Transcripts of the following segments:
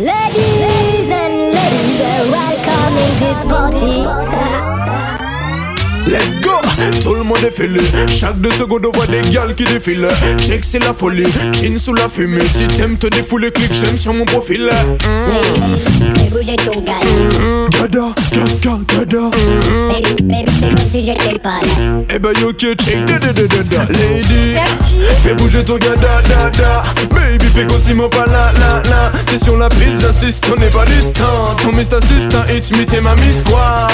Ladies and ladies, welcome in this party. Let's go. Tout le monde est filé Chaque deux secondes on voit des gals qui défilent Check c'est la folie Chin sous la fumée. Si t'aimes te défouler clique j'aime sur mon profil. Mm. Ladies, fais bouger ton gars. Mm. Gada, gada, gada Baby, baby, c'est comme si j'étais pas là. Eh ben yo check da da da da da. Lady Fais bouger ton gada da da Baby fais qu'on s'y pas là là là T'es sur la piste j'assiste on n'est pas distant Ton Mr Assistant it's me t'es ma miss quoi.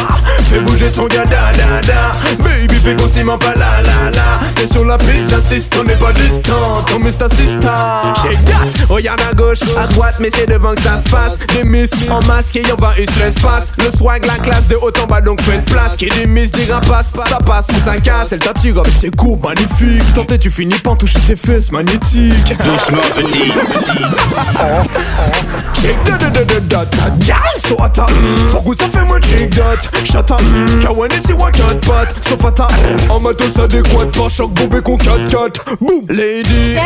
Fais bouger ton gada da da Baby fais qu'on s'y pas là là là T'es sur la piste j'assiste on n'est pas distant Ton Mr Assistant Check that Regarde à gauche, à droite mais c'est devant que ça se passe. Des miss en masque et y'en va us l'espace. Le swag la classe de haut en bas donc faites place. Qui dit miss dira passe pas. Ça passe ou ça casse Elle t'attire avec ses coups magnifiques Tenter tu finis par toucher ses fesses magnétiques Doucement petit, Shake da da da da da da Gal so Faut ça fait moi shake that Shut up. Kawan et si wa cat pat So fata En matos adéquat Pas. Choc bombé qu'on 4-4 Boom Lady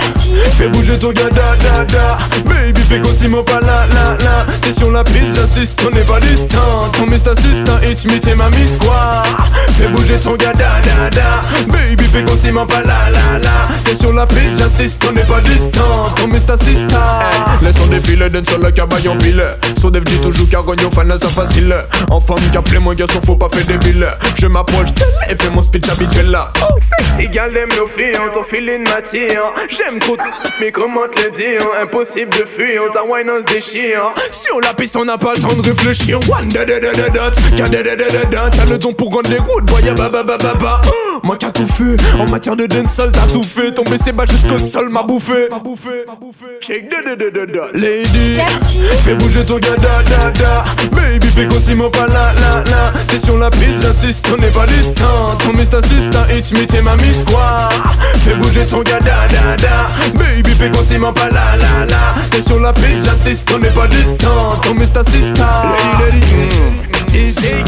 Fais bouger ton gars da da da. Baby fais qu'on s'y pas là là là T'es sur la piste j'assiste on n'est pas distant. Ton Mr Assistant It's me t'es ma miss quoi. Fais bouger ton gars da da da. Baby fais qu'on s'y pas là là là T'es sur la piste j'assiste on n'est pas distant. Ton Mr Assistant Laissons défiler d'un le cabaye en pile. Sur des petits toujours car gagnon fan ça facile En femme qu'appelez moi garçon faut pas faire des billes. Je m'approche d'elle et fais mon speech habituel là. Oh sexy gal aime nos filles ton feeling m'attire J'aime trop mais comment te le dire? Impossible de fuir ta wine on se déchire. Sur la piste on n'a pas le temps de réfléchir. One da da da da da T'as le don pour rendre les routes boy ba ba ba ba ba. Oh, Moi qui tout fait En matière de dancehall t'as tout fait Tomber ses bas jusqu'au sol m'a bouffé. M'a bouffé M'a bouffé Check da da da da da. Lady Fais bouger ton gars da da da. Baby fais qu'on s'y pas là là là T'es sur la piste j'assiste on n'est pas distant Ton Mr Assistant it's me t'es ma miss quoi. Fais bouger ton gars da da da. Baby fais qu'on s'y pas là là là T'es sur la piste j'assiste on n'est pas distant Ton Mr Assistant Lady lady. Sais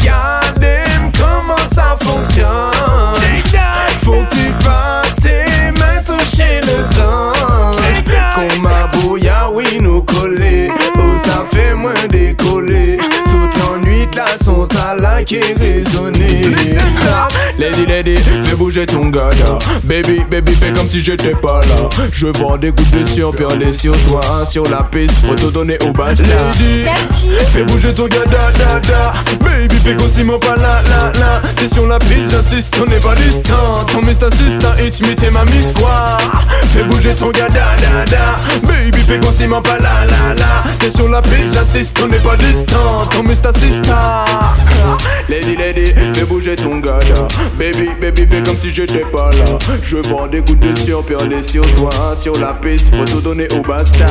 qui Lady, lady, fais bouger ton gada Baby, baby, fais comme si j'étais pas là. Je vends des gouttes de sueur perlées sur toi. Sur la piste, faut te donner au basta. Lady, Fais bouger ton gars da da. Baby fais qu'on s'y ment pas là là là T'es sur la piste j'assiste on n'est pas distant. Ton Mr Assistant it's me t'es ma miss quoi Fais bouger ton gars da da. Da Baby fais qu'on s'y ment pas là là là Sur la piste j'assiste on n'est pas distant. Ton Mr Assistant Lady lady fais bouger ton gars da Baby baby fais comme si j'étais pas là. Je vends des gouttes de sueur perlées sur toi Sur la piste faut tout donner au basta